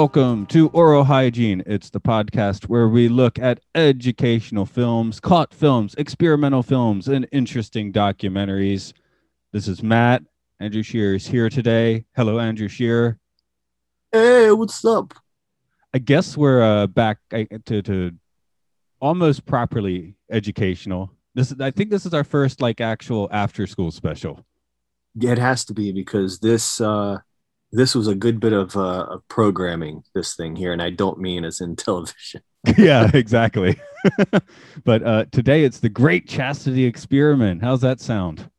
Welcome to Oral Hygiene. It's the podcast where we look at educational films, caught films, experimental films, and interesting documentaries. This is Matt. Andrew Shearer is here today. Hello, Andrew Shearer. Hey, what's up? I guess we're uh, back to, to almost properly educational. This is, I think this is our first like actual after school special. Yeah, it has to be because this uh this was a good bit of uh programming this thing here and I don't mean as in television. yeah, exactly. but uh, today it's the Great Chastity Experiment. How's that sound?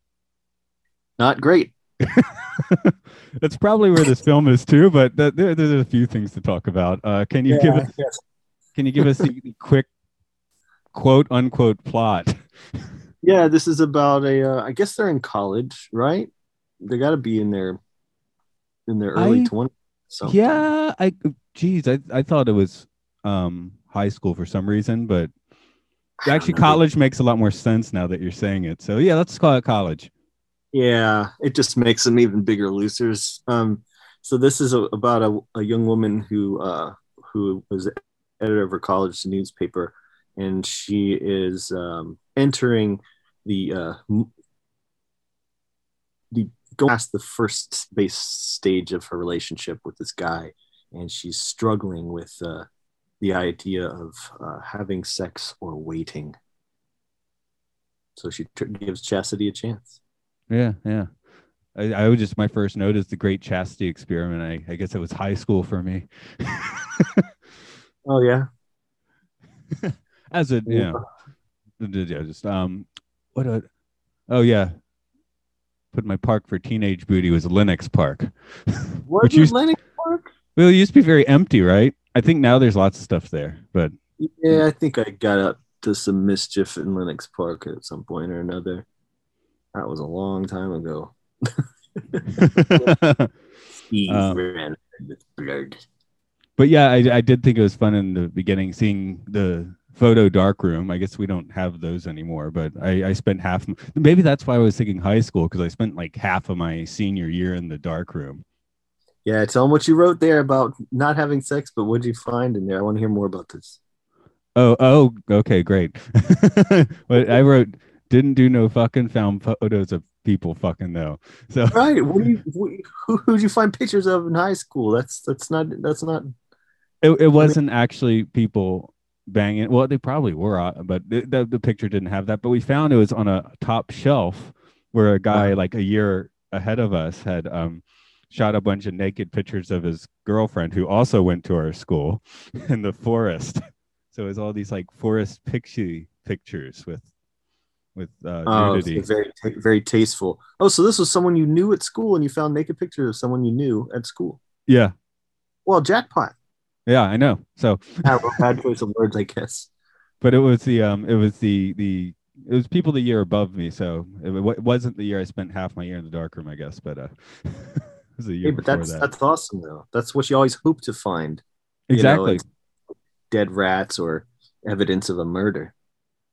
Not great. That's probably where this film is too. But th- there, there's a few things to talk about. Uh, can you Yeah, give us? yes. Can you give us the, the quick quote unquote plot? Yeah, this is about a uh, I guess they're in college, right? They got to be in their in their early 20s. So Yeah, I geez, I I thought it was um high school for some reason, but actually college makes a lot more sense now that you're saying it. So yeah, let's call it college. Yeah, it just makes them even bigger losers. Um, so this is a, about a, a young woman who uh, who was editor of her college newspaper, and she is um, entering the uh, the going past the first base stage of her relationship with this guy, and she's struggling with uh, the idea of uh, having sex or waiting. So she tr- gives Chastity a chance. Yeah, yeah. I, I was just my first note is the Great Chastity Experiment. I, I guess it was high school for me. Oh yeah. As a you know, yeah, just um, what a, oh yeah, put my park for teenage booty was Lennox Park. Was it Lennox Park? Well, it used to be very empty, right? I think now there's lots of stuff there, but Yeah, I think I got up to some mischief in Lennox Park at some point or another. That was a long time ago. Um, ran with blood. but yeah, I, I did think it was fun in the beginning seeing the photo dark room. I guess we don't have those anymore, but I, I spent half. Maybe that's why I was thinking high school because I spent like half of my senior year in the dark room. Yeah, tell them what you wrote there about not having sex, but what'd you find in there? I want to hear more about this. Oh, oh, okay, great. but I wrote didn't do no fucking found photos of people fucking though. So Right. What do you what, who who'd you find pictures of in high school? That's that's not that's not it, it wasn't actually people banging. Well, they probably were, uh, but the, the, picture didn't have that. But we found it was on a top shelf where a guy Wow. like a year ahead of us had um, shot a bunch of naked pictures of his girlfriend who also went to our school in the forest. So it was all these like forest picture pictures with with uh, oh, very very tasteful. Oh, so this was someone you knew at school and you found naked pictures of someone you knew at school. Yeah, Well, jackpot. Yeah, I know. So Bad, choice of words, I guess. but it was the um it was the the it was people the year above me so it, it wasn't the year i spent half my year in the dark room i guess but uh it was the year Hey, but that's that that's awesome though. That's what you always hope to find. you know, exactly dead rats or evidence of a murder.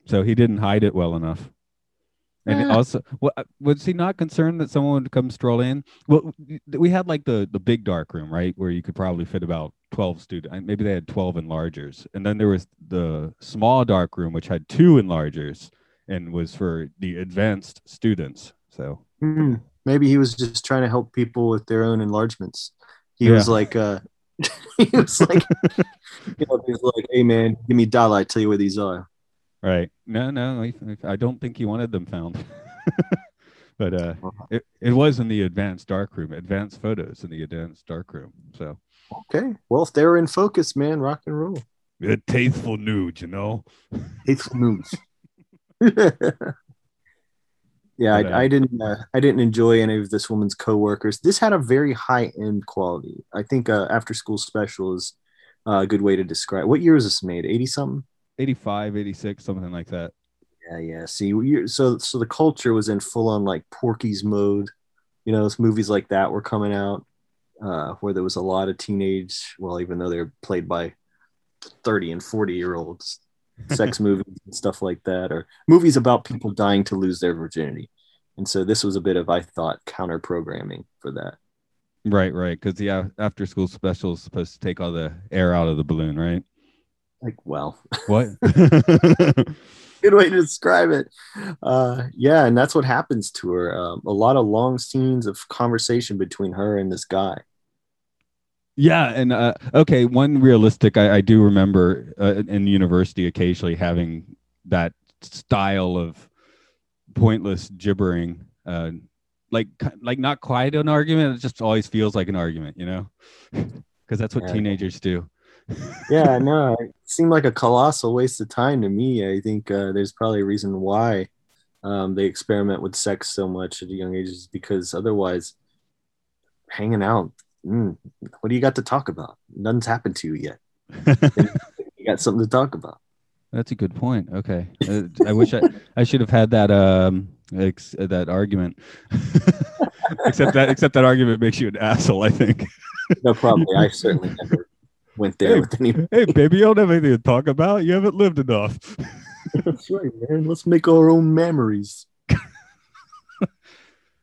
so he didn't hide it well enough and Eh. also wa- was he not concerned that someone would come stroll in well we had like the the big dark room right where you could probably fit about 12 students maybe they had 12 enlargers and then there was the small dark room which had two enlargers and was for the advanced students so Hmm. Maybe he was just trying to help people with their own enlargements. He Yeah. was like, uh, he was like, you know, he was like, hey man, give me a dollar, I tell you where these are. Right. No, no, I, don't think he wanted them found. but uh, it, it was in the advanced darkroom, advanced photos in the advanced darkroom. So Okay. Well, if they were in focus, man, rock and roll. a tasteful nude, you know. Hateful nudes. Yeah, But, uh, I, I didn't. Uh, I didn't enjoy any of this woman's coworkers. This had a very high end quality. I think uh, After School Special is uh, a good way to describe. What year was this made? Eighty something. 85, 86, something like that. Yeah, yeah. See, so so the culture was in full on like Porky's mode. You know, those movies like that were coming out, uh, where there was a lot of teenage. Well, even though they're played by thirty and forty year olds, sex movies and stuff like that, or movies about people dying to lose their virginity. And so this was a bit of, I thought, counter programming for that. Right, right. Because the after school special is supposed to take all the air out of the balloon, right? Like, well, What? good way to describe it. Uh, yeah, and that's what happens to her. Um, a lot of long scenes of conversation between her and this guy. yeah, and uh, okay, one realistic I, I do remember uh, in university occasionally having that style of pointless gibbering, uh, like like not quite an argument. It just always feels like an argument, you know, because that's what Yeah. teenagers do. Yeah, no, it seemed like a colossal waste of time to me. I think uh, there's probably a reason why um, they experiment with sex so much at a young age is because otherwise, hanging out, mm, what do you got to talk about? Nothing's happened to you yet. You got something to talk about. That's a good point. Okay, uh, I wish I I should have had that um ex- that argument. except that except that argument makes you an asshole. I think. No, probably. I certainly never went there Hey. with any. hey, baby, you don't have anything to talk about. You haven't lived enough. That's right, man. Let's make our own memories.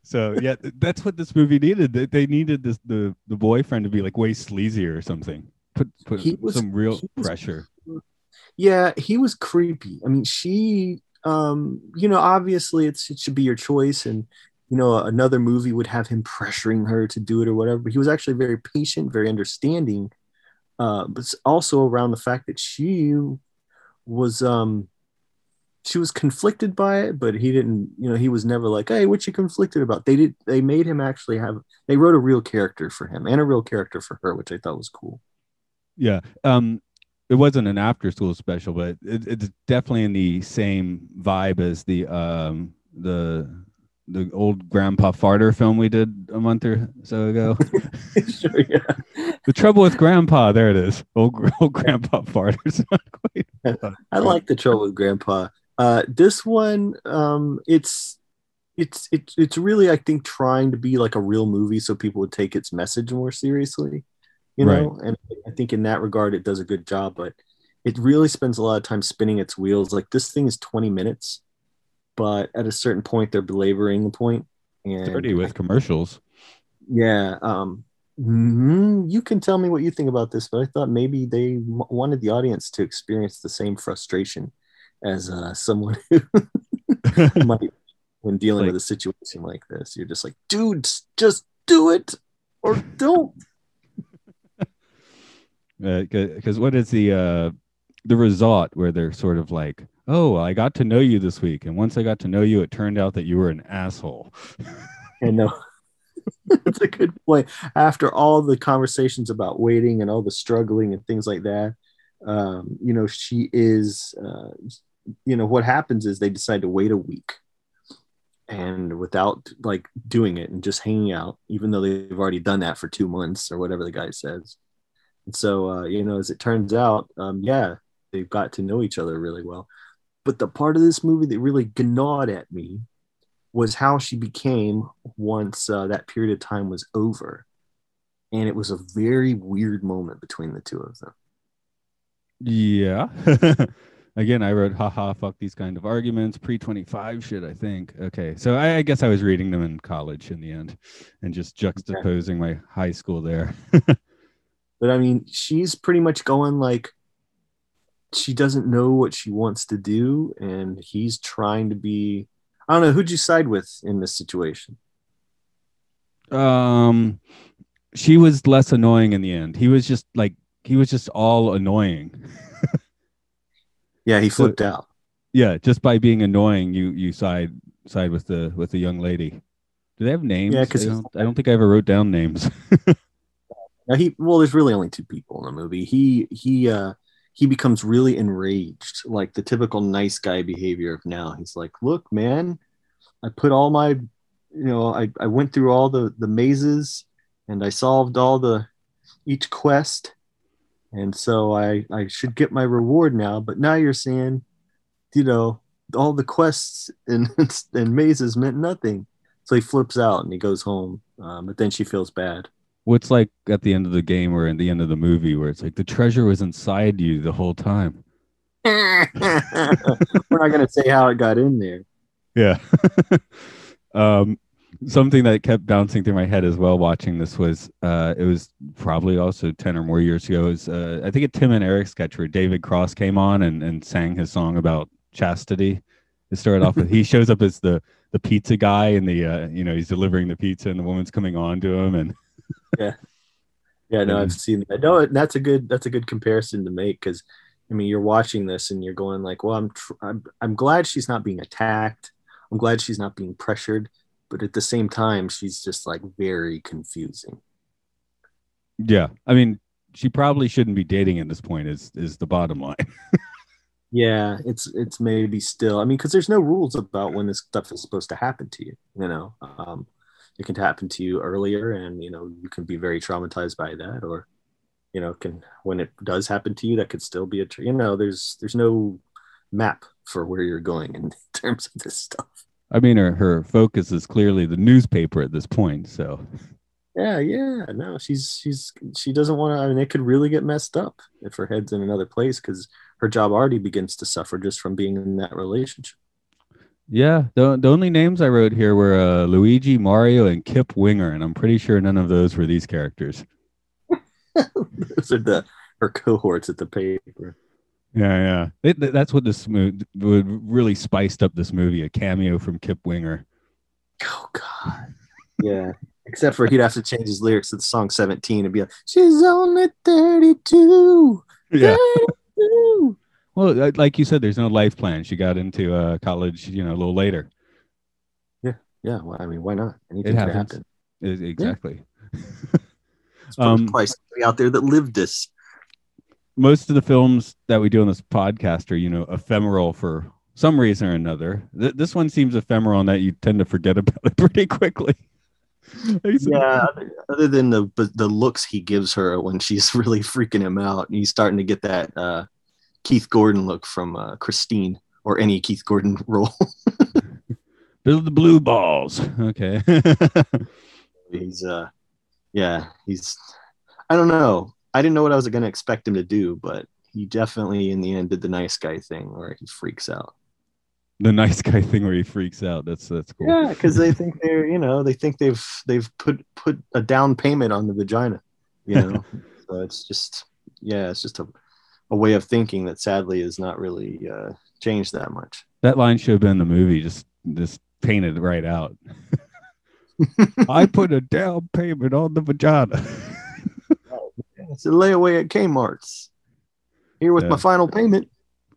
So yeah, that's what this movie needed. They, needed this the the boyfriend to be like way sleazier or something. Put put was- some real was- pressure. Yeah, he was creepy. I mean, she, um, you know, obviously it's it should be your choice, and you know, another movie would have him pressuring her to do it or whatever. But he was actually very patient, very understanding, uh, but also around the fact that she was, um, she was conflicted by it, but he didn't. You know, he was never like, "Hey, what you conflicted about?" They did. They made him actually have. They wrote a real character for him and a real character for her, which I thought was cool. Yeah. Um, it wasn't an after school special, but it, it's definitely in the same vibe as the um the the old grandpa farter film we did a month or so ago. sure, yeah. the trouble with grandpa, there it is. Old old grandpa farters. Not quite. I like the trouble with Grandpa. Uh, this one, um, it's it's it's it's really I think trying to be like a real movie, so people would take its message more seriously. You know, and I think in that regard, it does a good job. But it really spends a lot of time spinning its wheels. Like this thing is twenty minutes, but at a certain point, they're belaboring the point. And Thirty with commercials. yeah. Um, mhm, you can tell me what you think about this, but I thought maybe they m- wanted the audience to experience the same frustration as uh, someone who might when dealing Like- with a situation like this. You're just like, dude, just do it or don't. because Uh, what is the uh the result where they're sort of like oh i got to know you this week and once i got to know you it turned out that you were an asshole And no, that's a good point. After all the conversations about waiting and all the struggling and things like that, um, you know, she is, uh, you know, what happens is they decide to wait a week and without like doing it and just hanging out, even though they've already done that for two months or whatever the guy says. And so, uh, you know, as it turns out, um, yeah, they've got to know each other really well. But the part of this movie that really gnawed at me was how she became once uh, that period of time was over. And it was a very weird moment between the two of them. yeah. Again i wrote haha fuck these kind of arguments. Pre-25 shit i think. Okay. So I, I guess i was reading them in college in the end and just juxtaposing my high school there. But I mean, she's pretty much going like she doesn't know what she wants to do, and he's trying to be. I don't know who'd you side with in this situation. um she was less annoying in the end he was just like he was just all annoying Yeah, he So- flipped out. yeah just by being annoying you you side side with the with the young lady do they have names Yeah, 'cause I I don't think i ever wrote down names Now he well, there's really only two people in the movie. He he uh he becomes really enraged, like the typical nice guy behavior of now. He's like, "Look, man, I put all my, you know, I, I went through all the the mazes, and I solved all the each quest, and so I I should get my reward now. But now you're saying, you know, all the quests and and mazes meant nothing. So he flips out and he goes home. Um, but then she feels bad. What's like at the end of the game or at the end of the movie where it's like the treasure was inside you the whole time. We're not gonna say how it got in there. Yeah. um, something that kept bouncing through my head as well watching this was uh, it was probably also 10 or more years ago. is uh, I think a Tim and Eric sketch where David Cross came on and, and sang his song about chastity. It started off with he shows up as the the pizza guy and the uh, you know he's delivering the pizza and the woman's coming on to him and yeah. Yeah no i've seen that. No that's a good that's a good comparison to make because i mean you're watching this and you're going like well i'm tr- I'm, I'm glad she's not being attacked. I'm glad she's not being pressured. But at the same time she's just like very confusing. Yeah. I mean she probably shouldn't be dating at this point is is the bottom line. Yeah it's it's maybe still i mean because there's no rules about when this stuff is supposed to happen to you you know? Um it can happen to you earlier and you know you can be very traumatized by that or you know can when it does happen to you that could still be a you know there's there's no map for where you're going in terms of this stuff. I mean her her focus is clearly the newspaper at this point so. Yeah yeah no she's she's she doesn't want to i mean it could really get messed up if her head's in another place because her job already begins to suffer just from being in that relationship yeah, the the only names I wrote here were uh, Luigi, Mario, and Kip Winger, and I'm pretty sure none of those were these characters. those are the her cohorts at the paper. Yeah, yeah, it, that's what this movie would really spiced up this movie. A cameo from Kip Winger. Oh God, yeah. Except for he'd have to change his lyrics to the song 17 and be like, "She's only 32." Yeah. 32. Well, like you said, there's no life plan. She got into uh, college, you know, a little later. Yeah, yeah. Well, I mean, why not? Anything it happen. It, exactly. Yeah. um, somebody out there that lived this. Most of the films that we do on this podcast are, you know, ephemeral for some reason or another. Th- this one seems ephemeral in that you tend to forget about it pretty quickly. yeah, other than the the looks he gives her when she's really freaking him out, and he's starting to get that uh, Keith Gordon look from uh, Christine or any Keith Gordon role. Build the blue balls. Okay. he's uh yeah, he's I don't know. I didn't know what I was going to expect him to do, but he definitely in the end did the nice guy thing where he freaks out. The nice guy thing where he freaks out. That's that's cool. Yeah, because they think they're you know they think they've they've put put a down payment on the vagina, you know. so it's just yeah, it's just a a way of thinking that sadly is not really uh, changed that much. That line should have been the movie, just just painted right out. I put a down payment on the vagina. it's a layaway at Kmart's. Here with yeah. my final payment.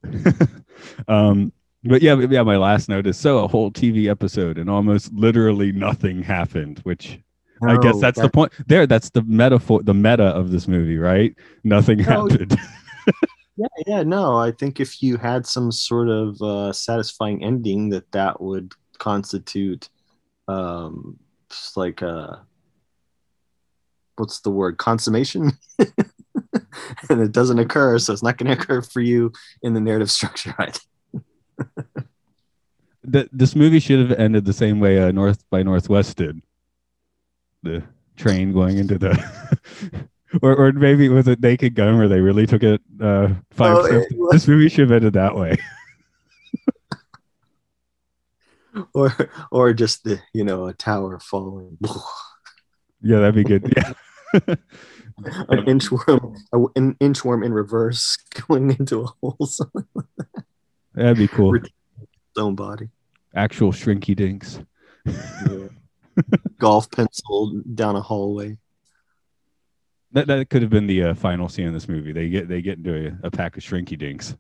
um, but yeah, yeah. My last note is so a whole TV episode and almost literally nothing happened, which no, I guess that's that... the point. There, that's the metaphor, the meta of this movie, right? Nothing no, happened yeah yeah no i think if you had some sort of uh, satisfying ending that that would constitute um like uh what's the word consummation? And it doesn't occur so it's not going to occur for you in the narrative structure right that this movie should have ended the same way uh, north by northwest did. The train going into the or, or maybe with a naked gun where they really took it uh, five. Oh, this movie should have ended that way. or or just the you know a tower falling. yeah, that'd be good. Yeah. an inchworm, an inchworm in reverse going into a hole. Something like that. That'd be cool. Own body. Actual shrinky dinks. Yeah. Golf pencil down a hallway. That that could have been the uh, final scene in this movie. They get they get into a, a pack of shrinky dinks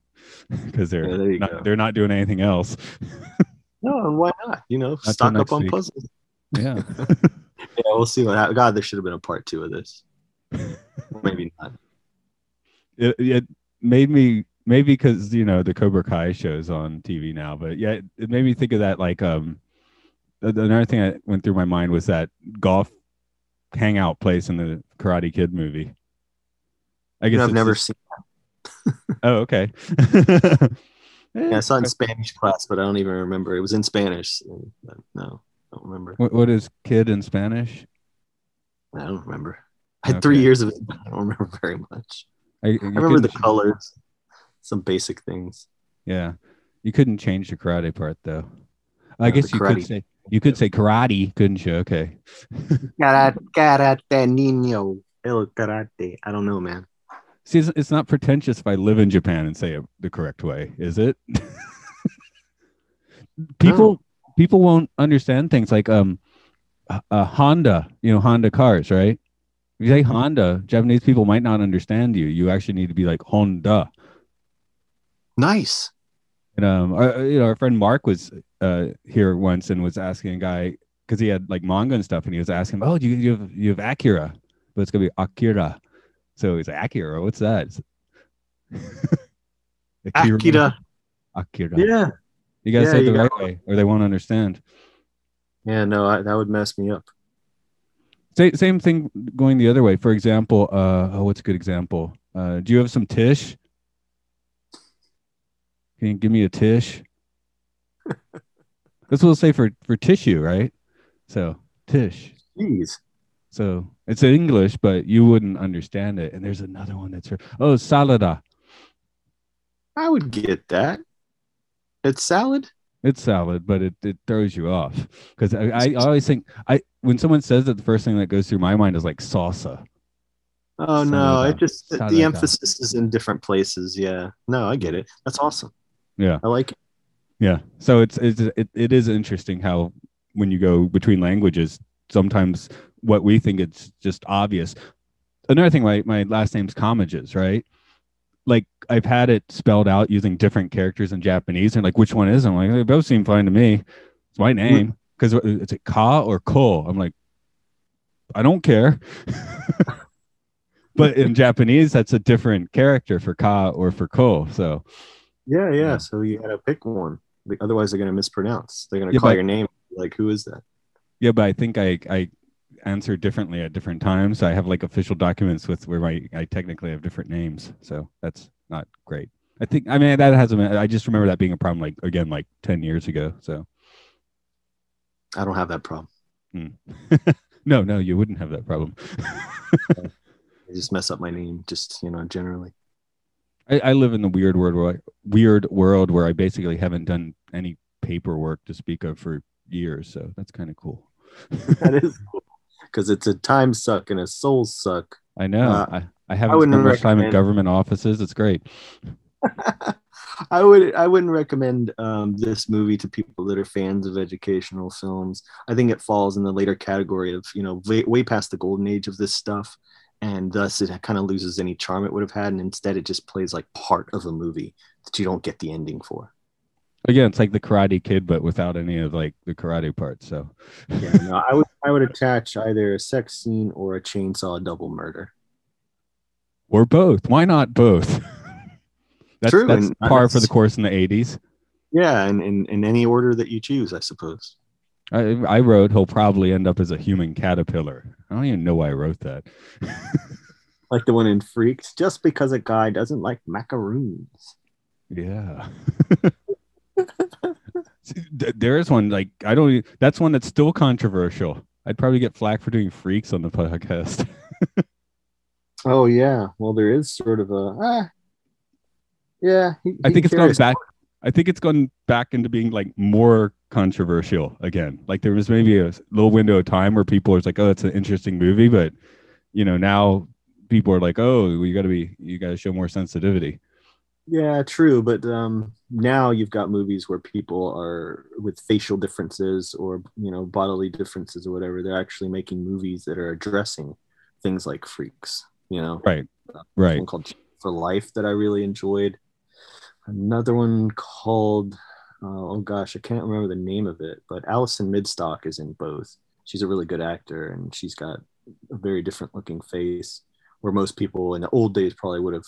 because they're yeah, not, they're not doing anything else. no, and why not? You know, not stock up on week. puzzles. Yeah. yeah, we'll see what happens. God, there should have been a part two of this. Maybe not. It, it made me maybe because you know the Cobra Kai shows on TV now, but yeah, it made me think of that like um another thing that went through my mind was that golf hangout place in the Karate Kid movie. I guess know, I've never just- seen. Oh, okay. Yeah, I saw it in eh, Spanish class, but I don't even remember. It was in Spanish. No, I don't remember. What, what is kid in Spanish? I don't remember. I had three years of it. but I don't remember very much. I, I remember the colors, some basic things. Yeah, you couldn't change the karate part though. I No, guess you could say you could say karate, couldn't you? Okay. Karate, karate, niño, el karate. I don't know, man. See, it's, it's not pretentious if I live in Japan and say it the correct way, is it? people people won't understand things like um uh, uh, Honda, you know, Honda cars, right? If you say Honda, Japanese people might not understand you. You actually need to be like Honda. Nice. And um, our, you know, our friend Mark was uh here once and was asking a guy because he had like manga and stuff, and he was asking, "Oh, you you have you have Acura, but it's gonna be Akira." So he's like, "Acura, what's that?" Akira. Akira. Yeah. You gotta Yeah, say it the right gotta- way, or they won't understand. Yeah, no, I, that would mess me up. Sa- Same thing going the other way. For example, uh, oh, what's a good example? Uh, do you have some tish? Can you give me a tish? That's what we'll say for for tissue, right? So tish. Jeez. So it's in English, but you wouldn't understand it. And there's another one that's oh salada. I would get that. It's salad. It's salad, but it, it throws you off because I, I always think I when someone says it, the first thing that goes through my mind is like salsa. Oh no, Salada. it just the- Salada. the emphasis is in different places. Yeah. No, I get it. That's awesome. Yeah. I like it. Yeah. So it's, it's it, it is interesting how when you go between languages, sometimes what we think it's just obvious. Another thing, my my last name's Comages, right? Like I've had it spelled out using different characters in Japanese, and like which one is? it? I'm like they both seem fine to me. It's my name because uh, it's a Ka or Ko. I'm like, I don't care. but in Japanese, that's a different character for Ka or for Ko. So Yeah, yeah. Yeah. So you gotta pick one. Otherwise, they're gonna mispronounce. They're gonna Yeah, call but- your name. Like, who is that? Yeah, but I think I I answer differently at different times. I have like official documents with where my I technically have different names, so that's not great. I think I mean that hasn't. I just remember that being a problem like again like ten years ago. So I don't have that problem. Hmm. no, no, you wouldn't have that problem. I just mess up my name. Just you know, generally. I, I live in the weird world where I, weird world where I basically haven't done any paperwork to speak of for years. So that's kind of cool. That is cool. Because it's a time suck and a soul suck. I know. Uh, I, I haven't wouldn't spent much time in government offices. It's great. I would I wouldn't recommend um, this movie to people that are fans of educational films. I think it falls in the later category of you know way, way past the golden age of this stuff, and thus it kind of loses any charm it would have had, and instead it just plays like part of a movie that you don't get the ending for. Again, it's like the Karate Kid, but without any of like the karate parts. So Yeah, no, I would I would attach either a sex scene or a chainsaw double murder. or both. Why not both? that's True, that's par for the course in the '80s. Yeah, and in, in any order that you choose, I suppose. I, I wrote he'll probably end up as a human caterpillar. I don't even know why I wrote that. Like the one in Freaks, just because a guy doesn't like macaroons. Yeah. There is one like I don't. That's one that's still controversial. I'd probably get flack for doing freaks on the podcast. Oh yeah, well there is sort of a ah, yeah. he- I think it's gone back. I think it's gone back into being like more controversial again. Like there was maybe a little window of time where people was like, "Oh, it's an interesting movie," but you know now people are like, "Oh, you got to be, you got to show more sensitivity." Yeah, true, but um, now you've got movies where people are with facial differences or you know bodily differences or whatever. They're actually making movies that are addressing things like freaks. You know, Right. Right. one called For Life that I really enjoyed. Another one called uh, oh gosh, I can't remember the name of it, but Allison Midstock is in both. She's a really good actor, and she's got a very different looking face. Where most people in the old days probably would have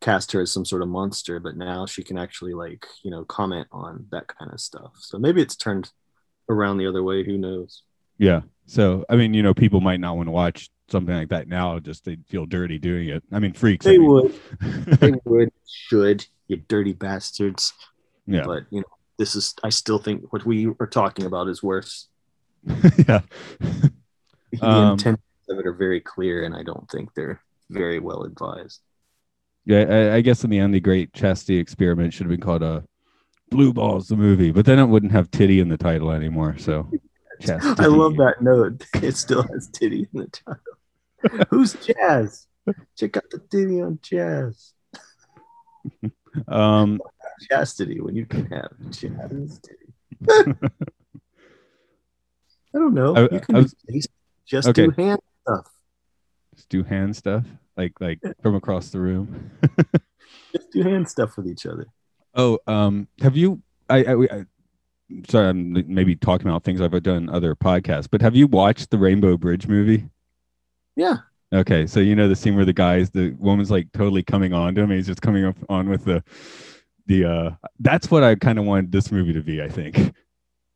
cast her as some sort of monster, but now she can actually like you know comment on that kind of stuff. So maybe it's turned around the other way. Who knows? Yeah. So I mean, you know, people might not want to watch something like that now. Just they feel dirty doing it. I mean, freaks. I They mean. would. They would. Should you dirty bastards? Yeah. But you know, this is. I still think what we are talking about is worse. yeah. The Um, intentions of it are very clear, and I don't think they're very well advised. Yeah. I, I guess in the end, the Great Chastity Experiment should have been called uh, Blue Balls, the movie, but then it wouldn't have titty in the title anymore. So. Chastity. I love that note. It still has titty in the title. Who's Jazz? Check out the titty on Jazz. Um. Chastity when you can have chastity. I don't know. I- you can I was- just, Okay. do hand stuff. Just do hand stuff like like from across the room. Just do hand stuff with each other. Oh, um, have you? I, I, I sorry, I'm maybe talking about things I've done other podcasts, but have you watched the Rainbow Bridge movie? Yeah. Okay, so you know the scene where the guys, the woman's like totally coming on to him, and he's just coming up on with the, the. uh That's what I kind of wanted this movie to be. I think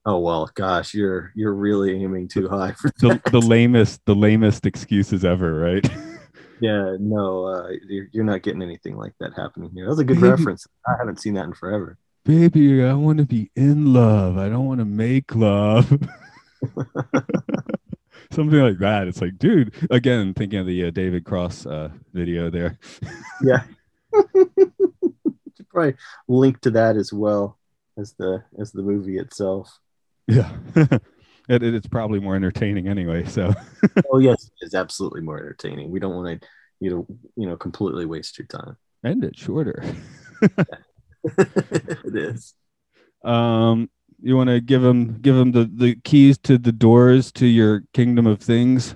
Oh well, gosh, you're you're really aiming too high for the the lamest, the lamest excuses ever, right? yeah, no, uh, you're, you're not getting anything like that happening here. That was a good Maybe- reference. I haven't seen that in forever. Baby, I want to be in love. I don't want to make love. Something like that. It's like, dude. Again, thinking of the uh, David Cross uh, video there. Yeah. Probably link to that as well as the as the movie itself. Yeah, it, it- it's probably more entertaining anyway. So oh yes, it's absolutely more entertaining. We don't want to you know you know completely waste your time. end it shorter. it is. Um, you want to give them give them the the keys to the doors to your kingdom of things.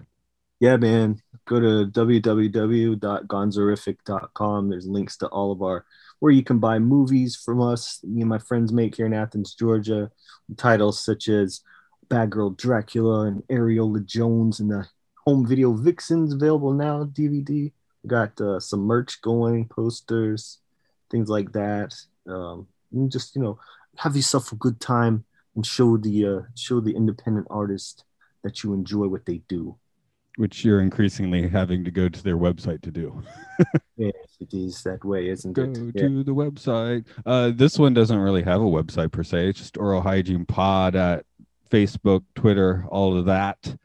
Yeah, man. Go to www.gonzorific.com. There's links to all of our where you can buy movies from us. Me and my friends make here in Athens, Georgia. Titles such as Bad Girl Dracula and Areola Jones and the home video Vixens available now DVD. We got uh, some merch going, posters, things like that. Um, just you know, have yourself a good time and show the uh, show the independent artist that you enjoy what they do. Which you're increasingly having to go to their website to do. Yes, it is that way, isn't Go it? Yeah. to the website. Uh, this one doesn't really have a website per se. It's just Oral Hygiene Pod at Facebook, Twitter, all of that.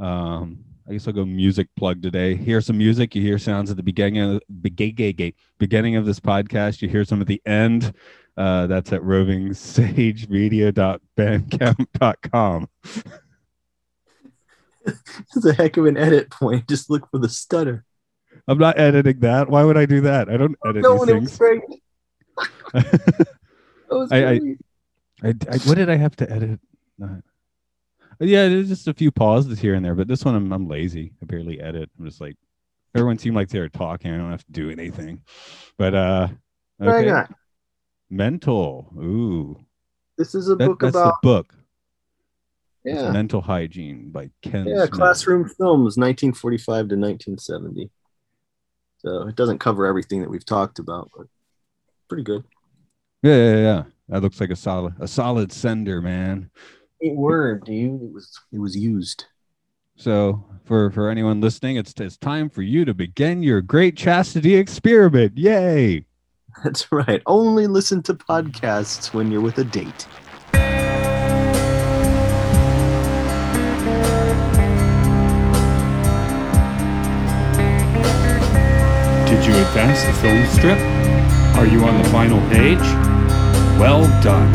Um, I guess I'll go music plug today. Hear some music. You hear sounds at the beginning of beginning beginning of this podcast. You hear some at the end. Uh, that's at rovingsagemedia.bandcamp.com. It's a heck of an edit point. Just look for the stutter. I'm not editing that. Why would I do that? I don't edit No, these things. great. Was I- I- I, I what did I have to edit? Not- yeah, there's just a few pauses here and there, but this one I'm, I'm lazy. I barely edit. I'm just like everyone seemed like they were talking. I don't have to do anything. But uh okay. Mental. Ooh. This is a That- book that's about the book. It's yeah, Mental Hygiene by Ken. yeah, Smith. classroom films, 1945 to 1970. So it doesn't cover everything that we've talked about, but pretty good. Yeah, yeah, yeah. That looks like a solid a solid sender, man. It word, dude. It was it was used. So for for anyone listening, it's it's time for you to begin your great chastity experiment. Yay! That's right. Only listen to podcasts when you're with a date. You advance the film strip? Are you on the final page? Well done.